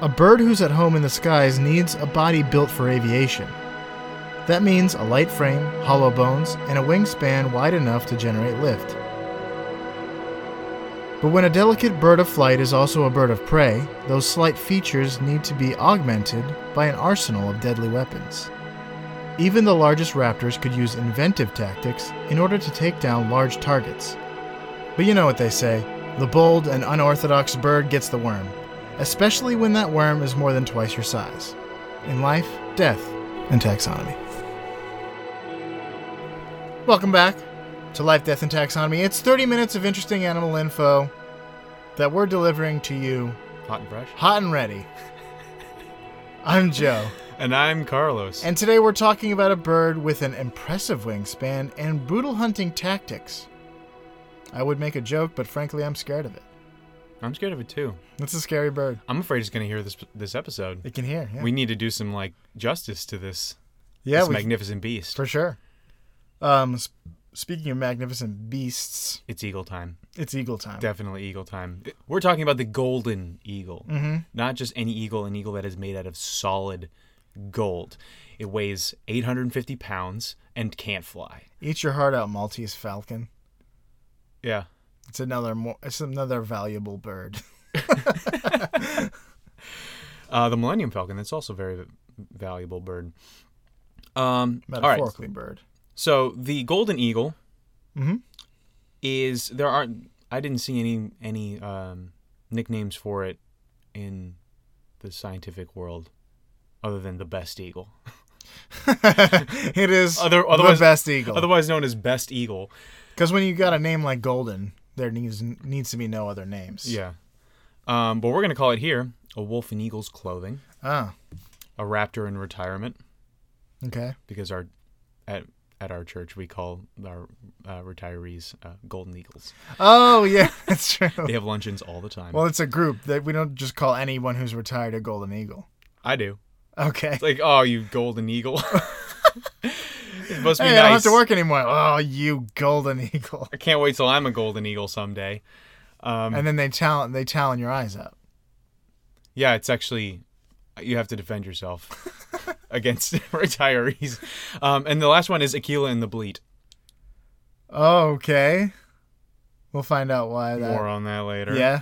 A bird who's at home in the skies needs a body built for aviation. That means a light frame, hollow bones, and a wingspan wide enough to generate lift. But when a delicate bird of flight is also a bird of prey, those slight features need to be augmented by an arsenal of deadly weapons. Even the largest raptors could use inventive tactics in order to take down large targets. But you know what they say the bold and unorthodox bird gets the worm, especially when that worm is more than twice your size. In life, death, and taxonomy. Welcome back to Life, Death, and Taxonomy. It's 30 minutes of interesting animal info that we're delivering to you Hot and fresh. hot and ready. I'm Joe. And I'm Carlos. And today we're talking about a bird with an impressive wingspan and brutal hunting tactics. I would make a joke, but frankly, I'm scared of it. I'm scared of it too. That's a scary bird. I'm afraid it's gonna hear this this episode. It can hear. Yeah, We need to do some like justice to this, yeah this we, magnificent beast. for sure. Um, sp- speaking of magnificent beasts, it's eagle time. it's eagle time. Definitely eagle time. We're talking about the golden eagle, mm-hmm. not just any eagle. An eagle that is made out of solid gold. It weighs 850 pounds and can't fly. Eat your heart out, Maltese falcon. Yeah. It's another more. It's another valuable bird. Uh, the Millennium Falcon. That's also a very valuable bird. Um, right. Metaphorically, bird. So the golden eagle Mm-hmm. is there aren't I didn't see any any um, nicknames for it in the scientific world other than the best eagle. it is Other- the otherwise- best eagle. Otherwise known as best eagle. Because when you got a name like Golden, there needs needs to be no other names. Yeah. Um, but we're gonna call it here a wolf in eagle's clothing, Ah. a raptor in retirement, Okay. because our at at our church we call our uh, retirees uh, golden eagles. Oh yeah, that's true. They have luncheons all the time. Well, it's a group that we don't just call anyone who's retired a Golden Eagle. I do. Okay. It's like, oh, you golden eagle. it must be Hey, I don't have to work anymore. Oh, you Golden Eagle. I can't wait till I'm a golden eagle someday. Um, And then they talent they talent your eyes up. yeah, it's actually you have to defend yourself against retirees. Um, and the last one is Aquila and the Bleat. Oh, okay. We'll find out why that. More on that later. Yeah.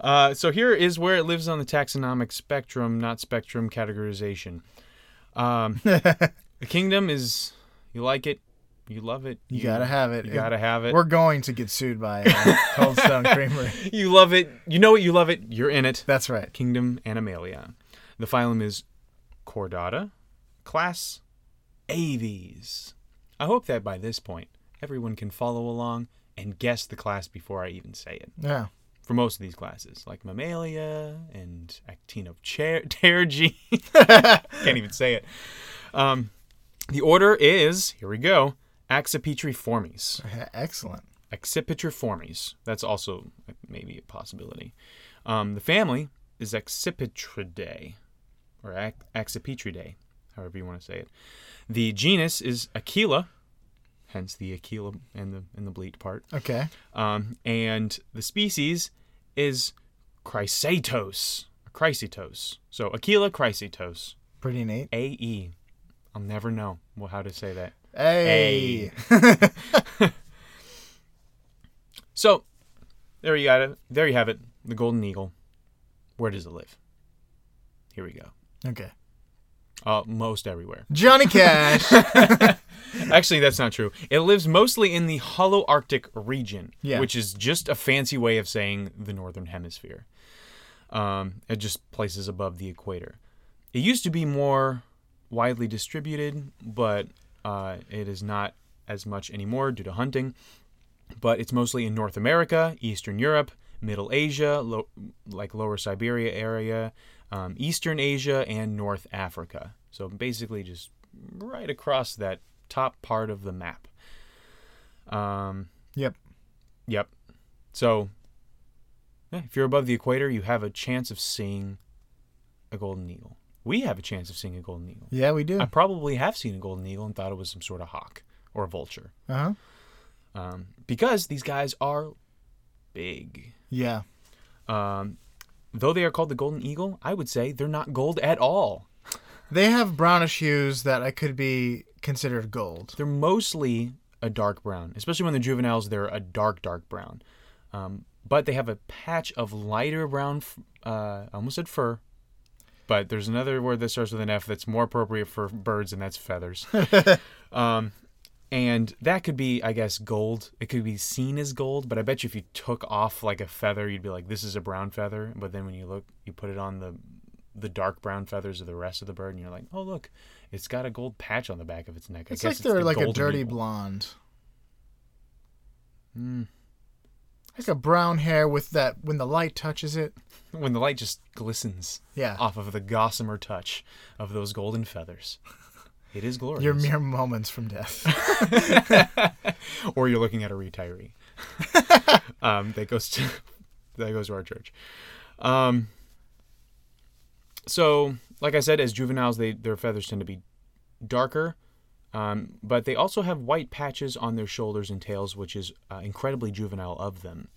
Uh, so here is where it lives on the taxonomic spectrum, not spectrum categorization. Um, the kingdom is you like it, you love it, You gotta have it. you gotta have it. We're going to get sued by uh, Cold Stone Creamery. You love it, you know it, you love it. You're in it. That's right. Kingdom Animalia. The phylum is Chordata. Class Aves. I hope that by this point, everyone can follow along and guess the class before I even say it. Yeah. For most of these classes, like Mammalia and Actinopterygii. Can't even say it. Um, the order is, here we go, Accipitriformes. Excellent. Accipitriformes. That's also maybe a possibility. Um, the family is Accipitridae, or Ac- Accipitridae, however you want to say it. The genus is Aquila, hence the Aquila and the and the bleat part. Okay. Um, and the species is Chrysaetos, Chrysaetos. So Aquila Chrysaetos, Pretty neat. A E. I'll never know well, how to say that. Hey. So, there you got it. There you have it. The golden eagle. Where does it live? Here we go. okay. Uh, most everywhere. Johnny Cash. Actually, that's not true. It lives mostly in the Holarctic region, Yeah. which is just a fancy way of saying the northern hemisphere. Um, it just places above the equator. It used to be more widely distributed, but uh, it is not as much anymore due to hunting. But it's mostly in North America, Eastern Europe, Middle Asia, lo- like Lower Siberia area, um, Eastern Asia, and North Africa. So basically, just right across that top part of the map. Um, yep. Yep. So, yeah, if you're above the equator, you have a chance of seeing a golden eagle. We have a chance of seeing a golden eagle. Yeah, we do. I probably have seen a golden eagle and thought it was some sort of hawk or a vulture. Uh huh. Um, because these guys are big. Yeah. Um, though they are called the golden eagle, I would say they're not gold at all. They have brownish hues that I could be considered gold. They're mostly a dark brown, especially when they're juveniles. They're a dark, dark brown, um, but they have a patch of lighter brown. f- Uh, I almost said fur, but there's another word that starts with an F that's more appropriate for birds, and that's feathers. um, and that could be, I guess, gold. It could be seen as gold, but I bet you if you took off like a feather, you'd be like, "This is a brown feather." But then when you look, you put it on the the dark brown feathers of the rest of the bird, and you're like, "Oh, look, it's got a gold patch on the back of its neck." I It's guess like they're the like a dirty eagle." blonde. Mm. Like a brown hair with that when the light touches it. when the light just glistens Yeah. off of the gossamer touch of those golden feathers. It is glorious. You're mere moments from death. or you're looking at a retiree. um, that goes to that goes to our church. Um, so, like I said, as juveniles, they their feathers tend to be darker, um, but they also have white patches on their shoulders and tails, which is uh, incredibly juvenile of them.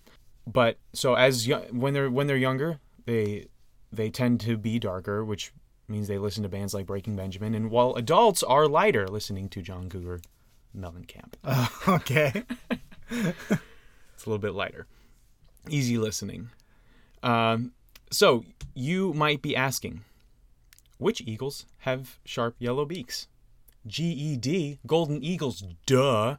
But so as yo- when they're when they're younger, they they tend to be darker, which means they listen to bands like Breaking Benjamin, and while adults are lighter, listening to John Cougar Mellencamp. Oh, okay. It's a little bit lighter. Easy listening. Um, so you might be asking, which eagles have sharp yellow beaks? GED, golden eagles, duh.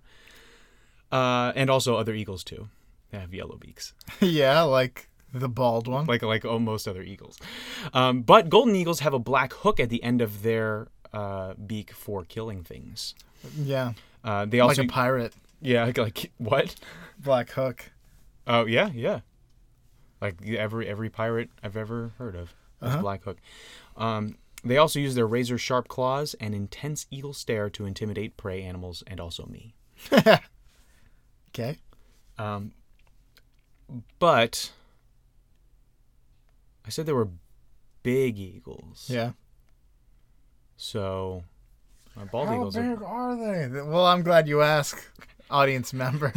Uh, and also other eagles too. They have yellow beaks, yeah, like the bald one. like like almost other eagles. Um, but golden eagles have a black hook at the end of their uh, beak for killing things. yeah. Uh, they Like also a pirate. yeah like, like what? Black hook. Oh yeah, yeah. Like every every pirate I've ever heard of has Uh-huh. Black Hook. Um, they also use their razor sharp claws and intense eagle stare to intimidate prey animals and also me. Okay. Um, but I said there were big eagles. Yeah. So uh, bald How eagles big are are they? Well, I'm glad you asked, audience member.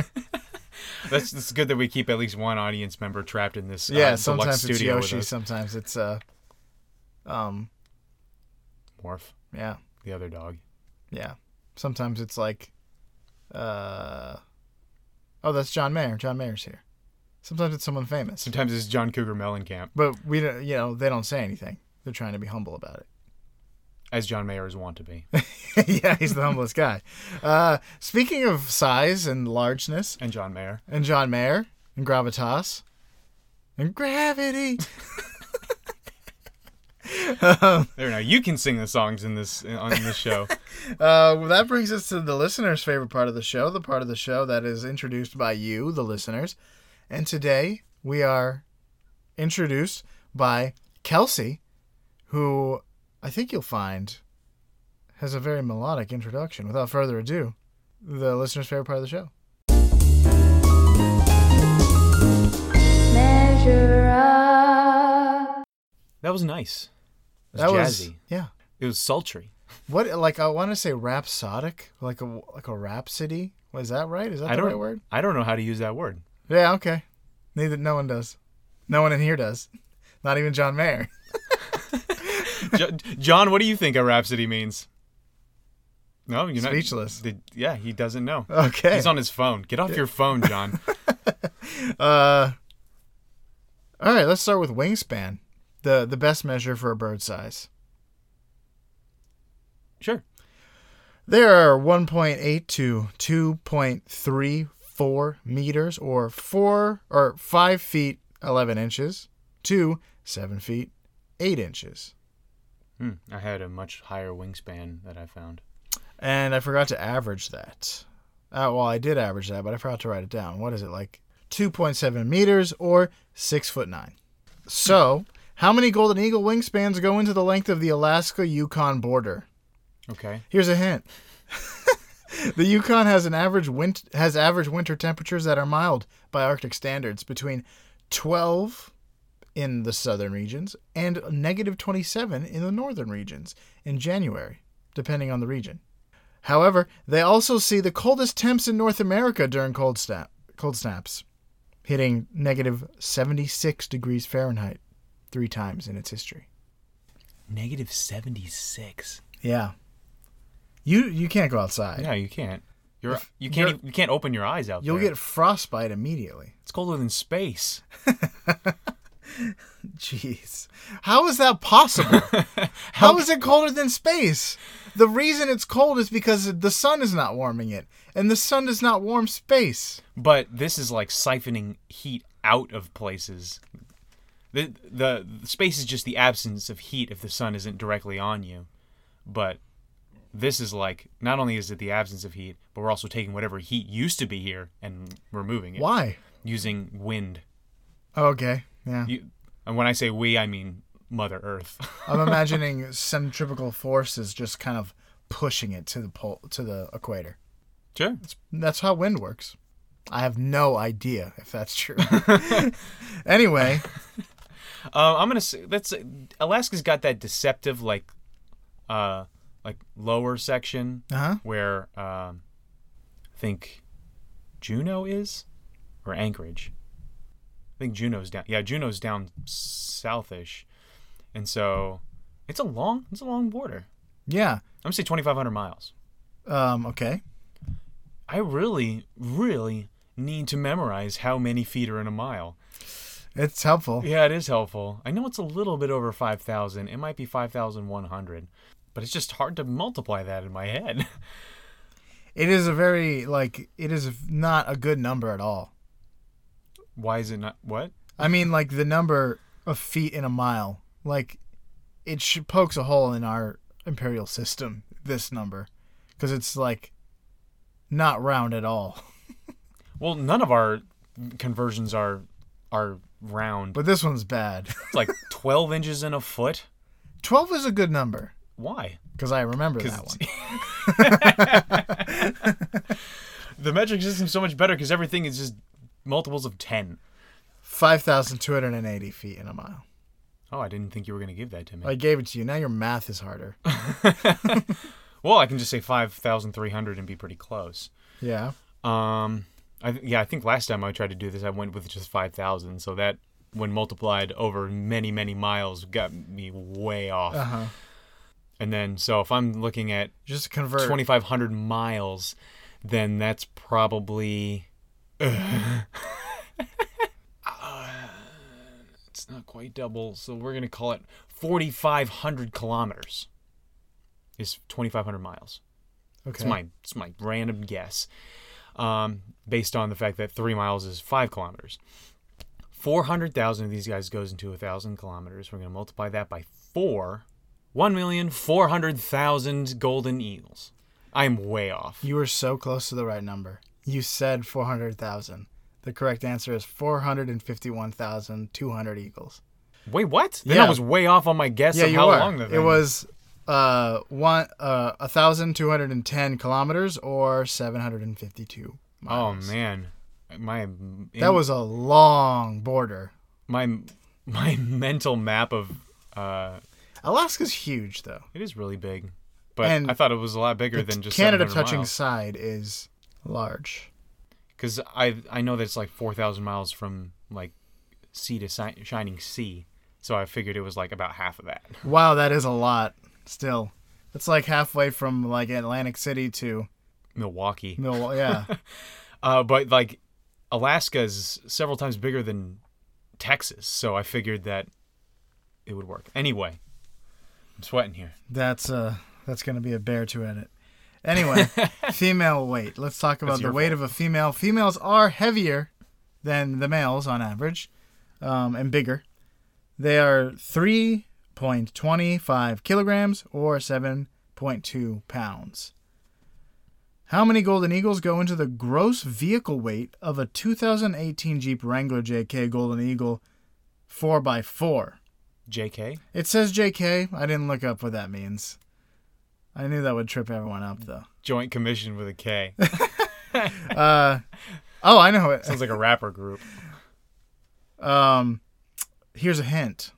that's it's good that we keep at least one audience member trapped in this uh, yeah, deluxe sometimes it's Yoshi, sometimes it's uh um Morph, yeah, the other dog. yeah. Sometimes it's like uh Oh, that's John Mayer. John Mayer's here. Sometimes it's someone famous. Sometimes it's John Cougar Mellencamp, But we don't, you know, they don't say anything. They're trying to be humble about it. as John Mayer is wont to be. yeah, he's the humblest guy. Uh, speaking of size and largeness, and John Mayer. and John Mayer, and gravitas, and gravity. There now, you can sing the songs in this on this show. uh, well, that brings us to the listener's favorite part of the show, the part of the show that is introduced by you, the listeners. And today we are introduced by Kelsey, who I think you'll find has a very melodic introduction. Without further ado, the listener's favorite part of the show. measure up. That was nice. Was That jazzy. was yeah. It was sultry. What like I want to say rhapsodic, like a like a rhapsody. Was that right? Is that I the right word? I don't know how to use that word. Yeah, okay. Neither no one does. No one in here does. Not even John Mayer. John, what do you think a rhapsody means? No, you're not Speechless. Did, yeah, he doesn't know. Okay. He's on his phone. Get off your phone, John. Uh All right, let's start with wingspan. The the best measure for a bird size. sure. There are 1.8 to 2.34 meters, or four or five feet 11 inches, to seven feet 8 inches. Hmm, I had a much higher wingspan that I found. And I forgot to average that. Uh, well, I did average that, but I forgot to write it down. What is it like? 2.7 meters or six foot nine. So, how many golden eagle wingspans go into the length of the Alaska Yukon border? Okay. Here's a hint. the Yukon has an average wint- has average winter temperatures that are mild by Arctic standards between 12 in the southern regions and negative 27 in the northern regions in January, depending on the region. However, they also see the coldest temps in North America during cold snap cold snaps, hitting negative 76 degrees Fahrenheit. Three times in its history. Negative 76. Yeah. You you can't go outside. Yeah, you can't. You're If you can't you're- you can't open your eyes out You'll there. get frostbite immediately. it's colder than space. Jeez. How is that possible? How is it colder than space? The reason it's cold is because the sun is not warming it, and the sun does not warm space. But this is like siphoning heat out of places. The, the the space is just the absence of heat if the sun isn't directly on you. But this is like not only is it the absence of heat, but we're also taking whatever heat used to be here and removing it Why? using wind. Oh, okay. Yeah. You, and when I say we, I mean Mother Earth. I'm imagining centrifugal forces just kind of pushing it to the pole to the equator. sure. That's how wind works. I have no idea if that's true. anyway, Uh, I'm gonna say that's Alaska's got that deceptive like, uh, like lower section uh-huh. where um, I think Juneau is, or Anchorage. I think Juneau's down. Yeah, Juneau's down southish, and so it's a long, it's a long border. Yeah. I'm gonna say 2,500 miles. Um, okay. I really, really need to memorize how many feet are in a mile. It's helpful. Yeah, it is helpful. I know it's a little bit over 5,000. It might be 5,100. But it's just hard to multiply that in my head. It is a very like it is not a good number at all. Why is it not? What? I mean, like the number of feet in a mile, like it sh- pokes a hole in our imperial system. This number, because it's like not round at all. Well, none of our conversions are are round. But this one's bad. It's like 12 inches in a foot. Twelve is a good number Why? because I remember that one. The metric system's so much better because everything is just multiples of 10. Five thousand two hundred and eighty feet in a mile. Oh, I didn't think you were going to give that to me. I gave it to you. Now your math is harder. well, I can just say 5,300 and be pretty close. Yeah. Um, I th- yeah, I think last time I tried to do this, I went with just five thousand. So that, when multiplied over many many miles, got me way off. Uh huh. And then, so if I'm looking at Just convert. twenty five hundred miles, then that's probably. Uh, it's not quite double, so we're gonna call it forty five hundred kilometers. Is twenty five hundred miles. Okay. It's my it's my random guess, um, based on the fact that three miles is five kilometers. Four hundred thousand of these guys goes into a thousand kilometers. We're going to multiply that by four. One million four hundred thousand golden eagles. I'm way off. You were so close to the right number. You said 400,000. The correct answer is 451,200 eagles. Wait, what? Then Yeah. I was way off on my guess yeah, of how were. long the it was uh one uh 1,210 kilometers or 752 Oh man, my That was a long border. my my mental map of. Uh, Alaska's huge though. it is really big, but And I thought it was a lot bigger than just Canada touching miles. side is large. because I I know that it's like four thousand miles from like sea to si- shining sea, so I figured it was like about half of that. Wow, that is a lot. Still, it's like halfway from like Atlantic City to Milwaukee, Milwaukee. Yeah, uh, but like Alaska is several times bigger than Texas, so I figured that it would work. Anyway, I'm sweating here. that's uh that's gonna be a bear to edit. Anyway, female weight. Let's talk about That's the weight of a female. Females are heavier than the males on average, um, and bigger. They are three point twenty five kilograms or seven point two pounds. How many Golden Eagles go into the gross vehicle weight of a 2018 Jeep Wrangler JK Golden Eagle 4x4? J.K. It says JK. I didn't look up what that means. I knew that would trip everyone up, though. Joint Commission with a K. Uh, oh, I know it. Sounds like a rapper group. Um, here's a hint: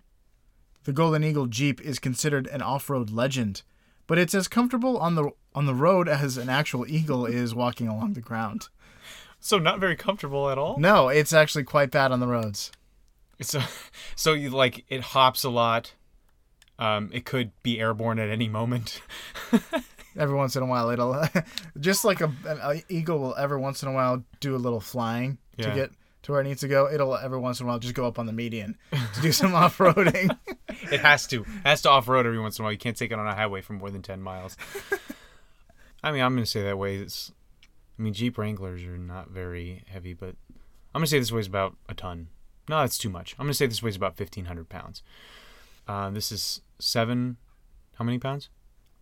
the Golden Eagle Jeep is considered an off-road legend, but it's as comfortable on the on the road as an actual eagle is walking along the ground. So not very comfortable at all. No, it's actually quite bad on the roads. So, so you like it hops a lot. Um, it could be airborne at any moment. Every once in a while, it'll just like a, an eagle will every once in a while do a little flying Yeah. to get to where it needs to go. It'll every once in a while just go up on the median to do some off roading. It has to. It has to off road every once in a while. You can't take it on a highway for more than ten miles. I mean, I'm gonna say that way. It's, I mean, Jeep Wranglers are not very heavy, but I'm gonna say this weighs about a ton. No, that's too much. I'm gonna say this weighs about 1,500 pounds. Uh, this is seven. How many pounds?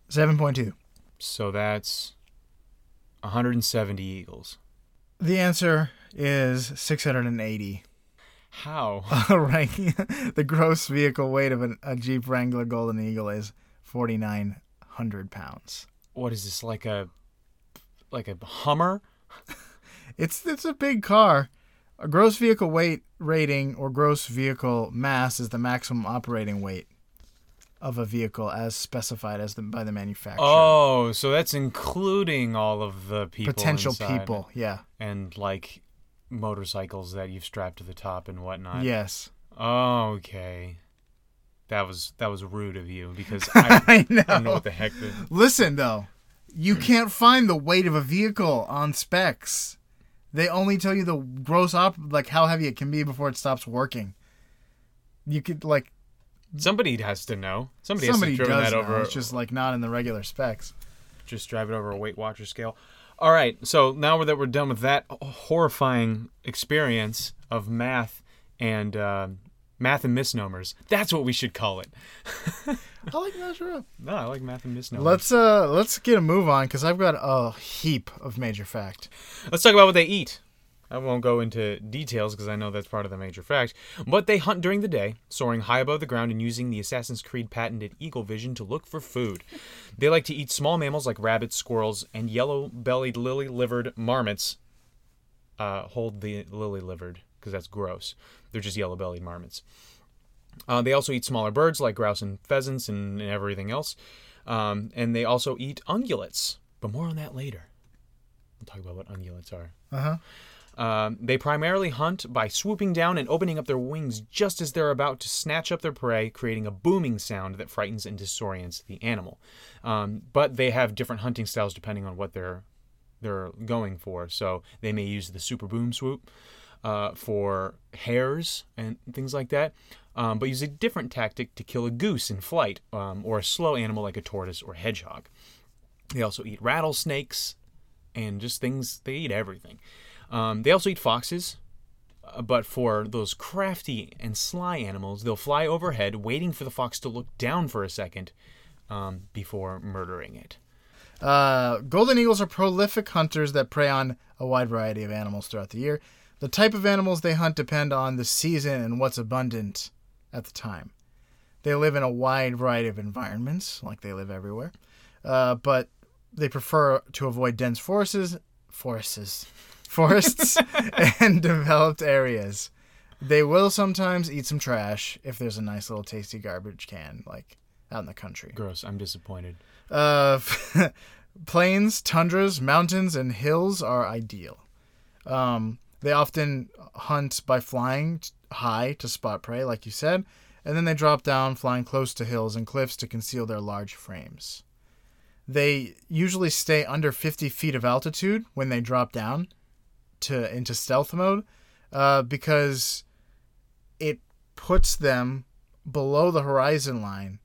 Seven point two. So that's 170 eagles. The answer is 680. How? The gross vehicle weight of an, a Jeep Wrangler Golden Eagle is 4,900 pounds. What is this like a like a Hummer? it's it's a big car. A gross vehicle weight rating or gross vehicle mass is the maximum operating weight of a vehicle as specified as the, by the manufacturer. Oh, so that's including all of the people potential people, yeah. And like motorcycles that you've strapped to the top and whatnot. yes. Oh, okay. That was that was rude of you because I, I know. I don't know what the heck. The, Listen though, you can't find the weight of a vehicle on specs. They only tell you the gross op like how heavy it can be before it stops working. You could like somebody has to know. Somebody, somebody has to driven does that know. over. It's just like not in the regular specs. just drive it over a Weight Watcher scale. All right, so now that we're done with that horrifying experience of math and uh, math and misnomers, that's what we should call it. I like up. No, I like math and misnomers. Let's uh let's get a move on because I've got a heap of major fact. Let's talk about what they eat. I won't go into details because I know that's part of the major fact. But they hunt during the day, soaring high above the ground and using the Assassin's Creed patented eagle vision to look for food. They like to eat small mammals like rabbits, squirrels, and yellow bellied lily livered marmots. Uh, hold the lily livered because that's gross. They're just yellow bellied marmots. Uh, they also eat smaller birds like grouse and pheasants and, and everything else. Um, and they also eat ungulates, but more on that later. We'll talk about what ungulates are. Uh huh. Um, they primarily hunt by swooping down and opening up their wings just as they're about to snatch up their prey, creating a booming sound that frightens and disorients the animal. Um, but they have different hunting styles depending on what they're they're going for. So they may use the super boom swoop uh, for hares and things like that, um, but use a different tactic to kill a goose in flight um, or a slow animal like a tortoise or hedgehog. They also eat rattlesnakes and just things. They eat everything. Um, they also eat foxes, uh, but for those crafty and sly animals, they'll fly overhead, waiting for the fox to look down for a second um, before murdering it. Uh, golden eagles are prolific hunters that prey on a wide variety of animals throughout the year. The type of animals they hunt depend on the season and what's abundant at the time. They live in a wide variety of environments, like they live everywhere, uh, but they prefer to avoid dense forests, forests, forests, and developed areas. They will sometimes eat some trash if there's a nice little tasty garbage can, like out in the country. Gross. I'm disappointed. Uh, plains, tundras, mountains, and hills are ideal. Um, they often hunt by flying high to spot prey, like you said, and then they drop down, flying close to hills and cliffs to conceal their large frames. They usually stay under 50 feet of altitude when they drop down to into stealth mode, uh, because it puts them below the horizon line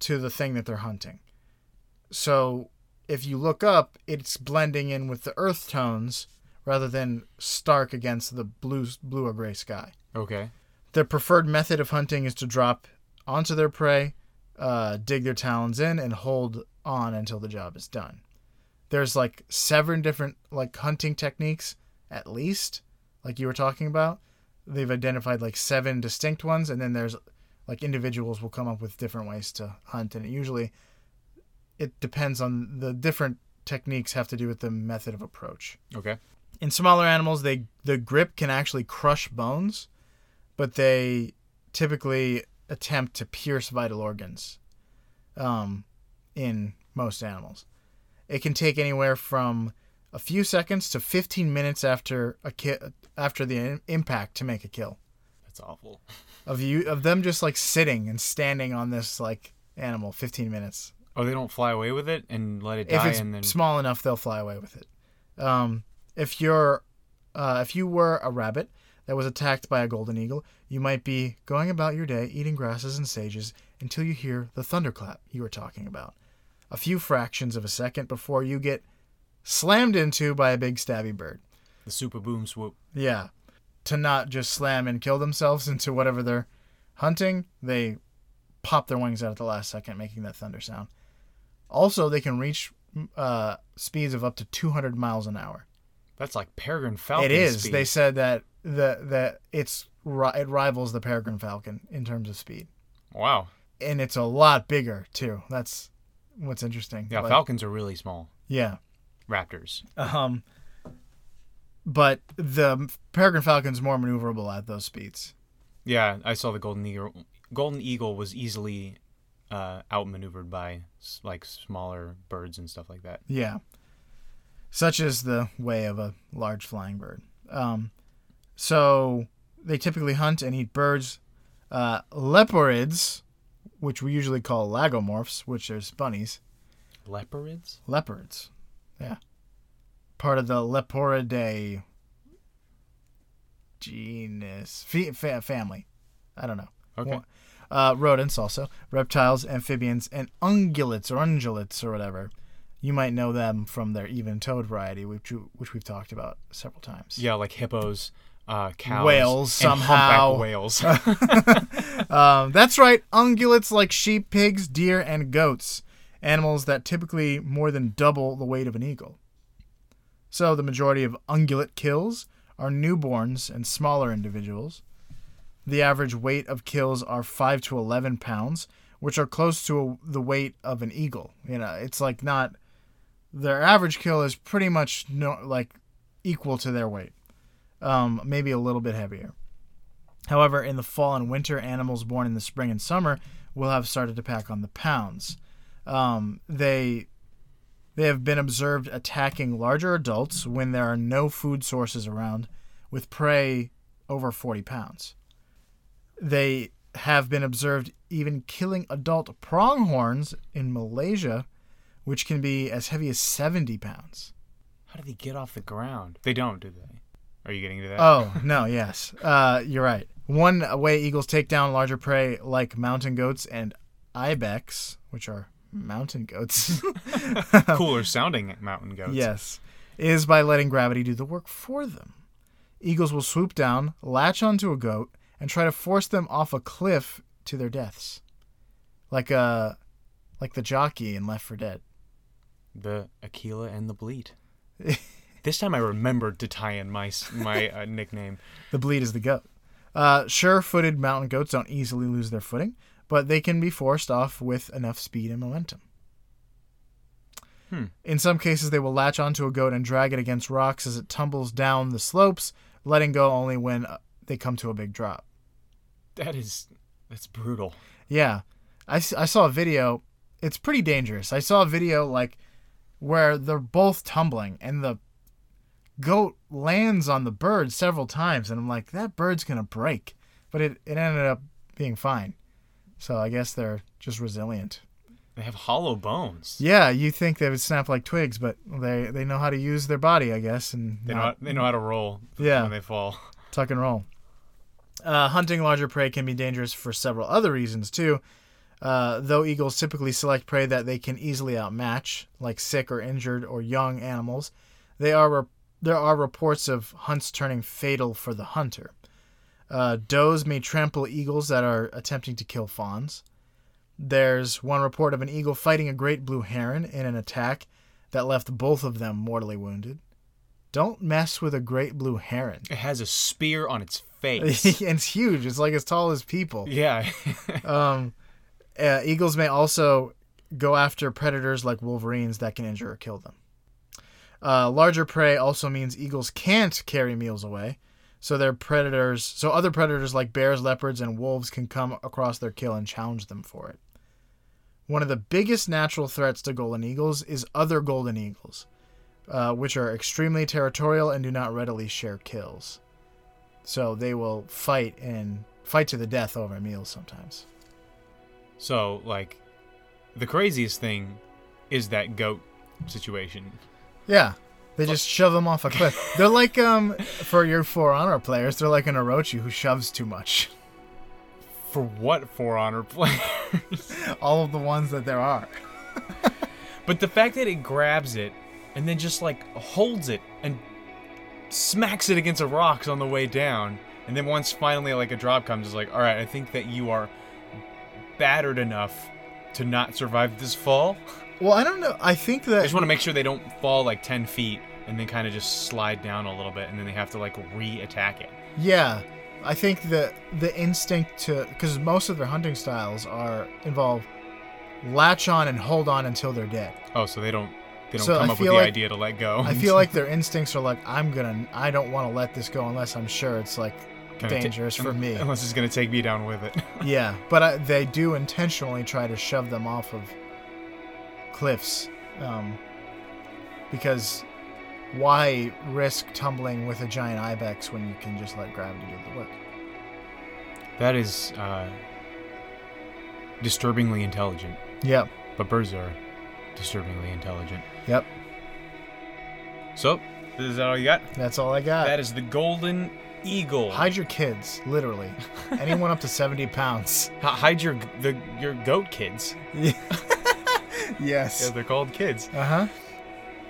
to the thing that they're hunting. So if you look up, it's blending in with the earth tones rather than stark against the blue blue or gray sky. Okay. Their preferred method of hunting is to drop onto their prey, uh, dig their talons in, and hold on until the job is done. There's like seven different like hunting techniques at least, like you were talking about. They've identified like seven distinct ones, and then there's like individuals will come up with different ways to hunt, and it usually it depends on the different techniques have to do with the method of approach. Okay. In smaller animals, they the grip can actually crush bones, but they typically attempt to pierce vital organs. Um, in most animals, it can take anywhere from a few seconds to 15 minutes after a ki- after the im- impact to make a kill. That's awful. of you of them just like sitting and standing on this like animal 15 minutes. Oh, they don't fly away with it and let it If die it's and then. small enough, they'll fly away with it. Um, if you're uh, if you were a rabbit that was attacked by a golden eagle, you might be going about your day eating grasses and sages until you hear the thunderclap you were talking about. A few fractions of a second before you get slammed into by a big stabby bird. The super boom swoop. Yeah. To not just slam and kill themselves into whatever they're hunting, they pop their wings out at the last second, making that thunder sound. Also, they can reach uh, speeds of up to 200 miles an hour. That's like peregrine falcon. it is. Speed. They said that the that it's it rivals the peregrine falcon in terms of speed, Wow. and it's a lot bigger too. That's what's interesting. Yeah, Like, falcons are really small. Yeah. Raptors. Um. But the peregrine falcon's more maneuverable at those speeds. Yeah, I saw the golden eagle. Golden eagle was easily uh, outmaneuvered by like smaller birds and stuff like that. Yeah. Such is the way of a large flying bird. Um, so they typically hunt and eat birds. Uh, leporids, which we usually call lagomorphs, which is bunnies. Leopards. Leopards. Yeah. Part of the Leporidae genus. Fa- fa- family. I don't know. Okay. Uh, rodents also. Reptiles, amphibians, and ungulates or ungulates or whatever. You might know them from their even-toed variety, which you, which we've talked about several times. Yeah, like hippos, uh, cows, Whales, and somehow. humpback whales. Um, that's right, ungulates like sheep, pigs, deer, and goats, animals that typically more than double the weight of an eagle. So the majority of ungulate kills are newborns and smaller individuals. The average weight of kills are 5 to 11 pounds, which are close to the weight of an eagle. You know, it's like not their average kill is pretty much no, like equal to their weight. Um, maybe a little bit heavier. However, in the fall and winter, animals born in the spring and summer will have started to pack on the pounds. Um, they they have been observed attacking larger adults when there are no food sources around, with prey over 40 pounds. They have been observed even killing adult pronghorns in Malaysia, which can be as heavy as 70 pounds. How do they get off the ground? They don't, do they? Are you getting to that? Oh, no, yes. Uh, you're right. One way eagles take down larger prey like mountain goats and ibex, which are mountain goats. Cooler sounding mountain goats. yes, is by letting gravity do the work for them. Eagles will swoop down, latch onto a goat, and try to force them off a cliff to their deaths. Like uh like the jockey in Left 4 Dead. The Aquila and the Bleat. this time I remembered to tie in my my uh, nickname. The bleed is the goat. Uh, sure-footed mountain goats don't easily lose their footing, but they can be forced off with enough speed and momentum. Hmm. In some cases, they will latch onto a goat and drag it against rocks as it tumbles down the slopes, letting go only when uh, they come to a big drop. That is that's brutal. Yeah, I, I saw a video. It's pretty dangerous. I saw a video like where they're both tumbling and the goat lands on the bird several times, and I'm like, that bird's gonna break, but it, it ended up being fine. So I guess they're just resilient. They have hollow bones. Yeah, you think they would snap like twigs, but they they know how to use their body, I guess, and They know not how, they know how to roll Yeah. when they fall. tuck and roll. Uh, hunting larger prey can be dangerous for several other reasons too. Uh, though eagles typically select prey that they can easily outmatch, like sick or injured or young animals, they are re- there are reports of hunts turning fatal for the hunter. Uh, does may trample eagles that are attempting to kill fawns. There's one report of an eagle fighting a great blue heron in an attack that left both of them mortally wounded. Don't mess with a great blue heron. It has a spear on its face. and it's huge. It's like as tall as people. yeah. Um, uh, eagles may also go after predators like wolverines that can injure or kill them. Uh, larger prey also means eagles can't carry meals away, so their predators, so other predators like bears, leopards, and wolves can come across their kill and challenge them for it. One of the biggest natural threats to golden eagles is other golden eagles, uh, which are extremely territorial and do not readily share kills. So they will fight and fight to the death over meals sometimes. So, like, the craziest thing is that goat situation. Yeah. They just shove them off a cliff. They're like um for your For Honor players, they're like an Orochi who shoves too much. For what For Honor players? All of the ones that there are. but the fact that it grabs it and then just like holds it and smacks it against the rocks on the way down, and then once finally like a drop comes, it's like, all right, I think that you are battered enough to not survive this fall. Well, I don't know. I think that I just want to make sure they don't fall like 10 feet and then kind of just slide down a little bit and then they have to like re-attack it. Yeah, I think that the instinct to because most of their hunting styles are involve latch on and hold on until they're dead. Oh, so they don't they don't So come I up with the like- idea to let go. I feel like their instincts are like I'm gonna I don't want to let this go unless I'm sure it's like ta- dangerous for me. Unless it's gonna take me down with it. yeah, but I, they do intentionally try to shove them off of cliffs um, because why risk tumbling with a giant ibex when you can just let gravity do the work? that is uh, disturbingly intelligent. Yep, But birds are disturbingly intelligent. yep. So, is that all you got? That's all I got. That is the golden eagle. Hide your kids, literally. Anyone up to 70 pounds. H- hide your the your goat kids. Yeah, yes. Yeah, they're called kids. Uh huh.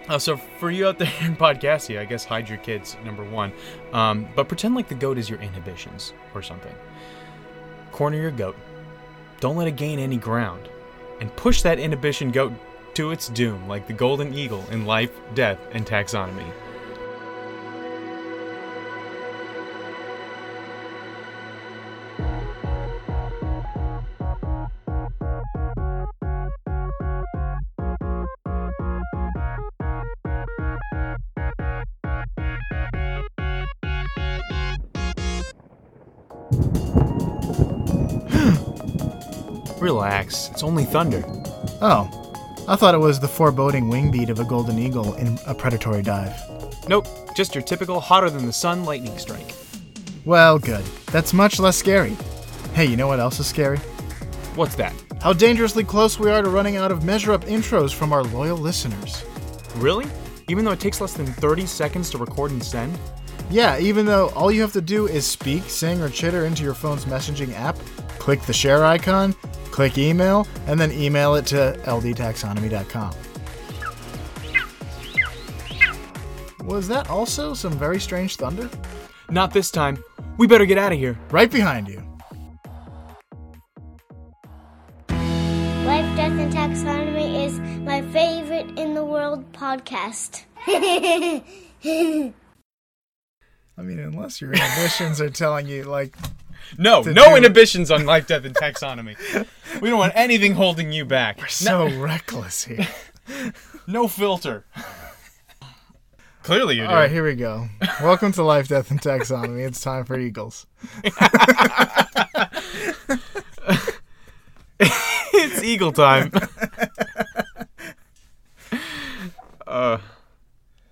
Uh, so for you out there in Podcastia, I guess hide your kids, number one. Um, but pretend like the goat is your inhibitions or something. Corner your goat. Don't let it gain any ground. And push that inhibition goat to its doom like the golden eagle in life, death, and taxonomy. It's only thunder. Oh, I thought it was the foreboding wing beat of a golden eagle in a predatory dive. Nope, just your typical hotter than the sun lightning strike. Well, good. That's much less scary. Hey, you know what else is scary? What's that? How dangerously close we are to running out of measure up intros from our loyal listeners. Really? Even though it takes less than 30 seconds to record and send? Yeah, even though all you have to do is speak, sing, or chitter into your phone's messaging app, click the share icon, click email, and then email it to ldtaxonomy.com. Was that also some very strange thunder? Not this time. We better get out of here. Right behind you. Life, Death, and Taxonomy is my favorite in the world podcast. I mean, unless your inhibitions are telling you, like, no, no inhibitions on life, death, and taxonomy. We don't want anything holding you back. We're so no. reckless here. no filter. Clearly you do. All right, here we go. Welcome to Life, Death, and Taxonomy. It's time for Eagles. it's Eagle time. uh.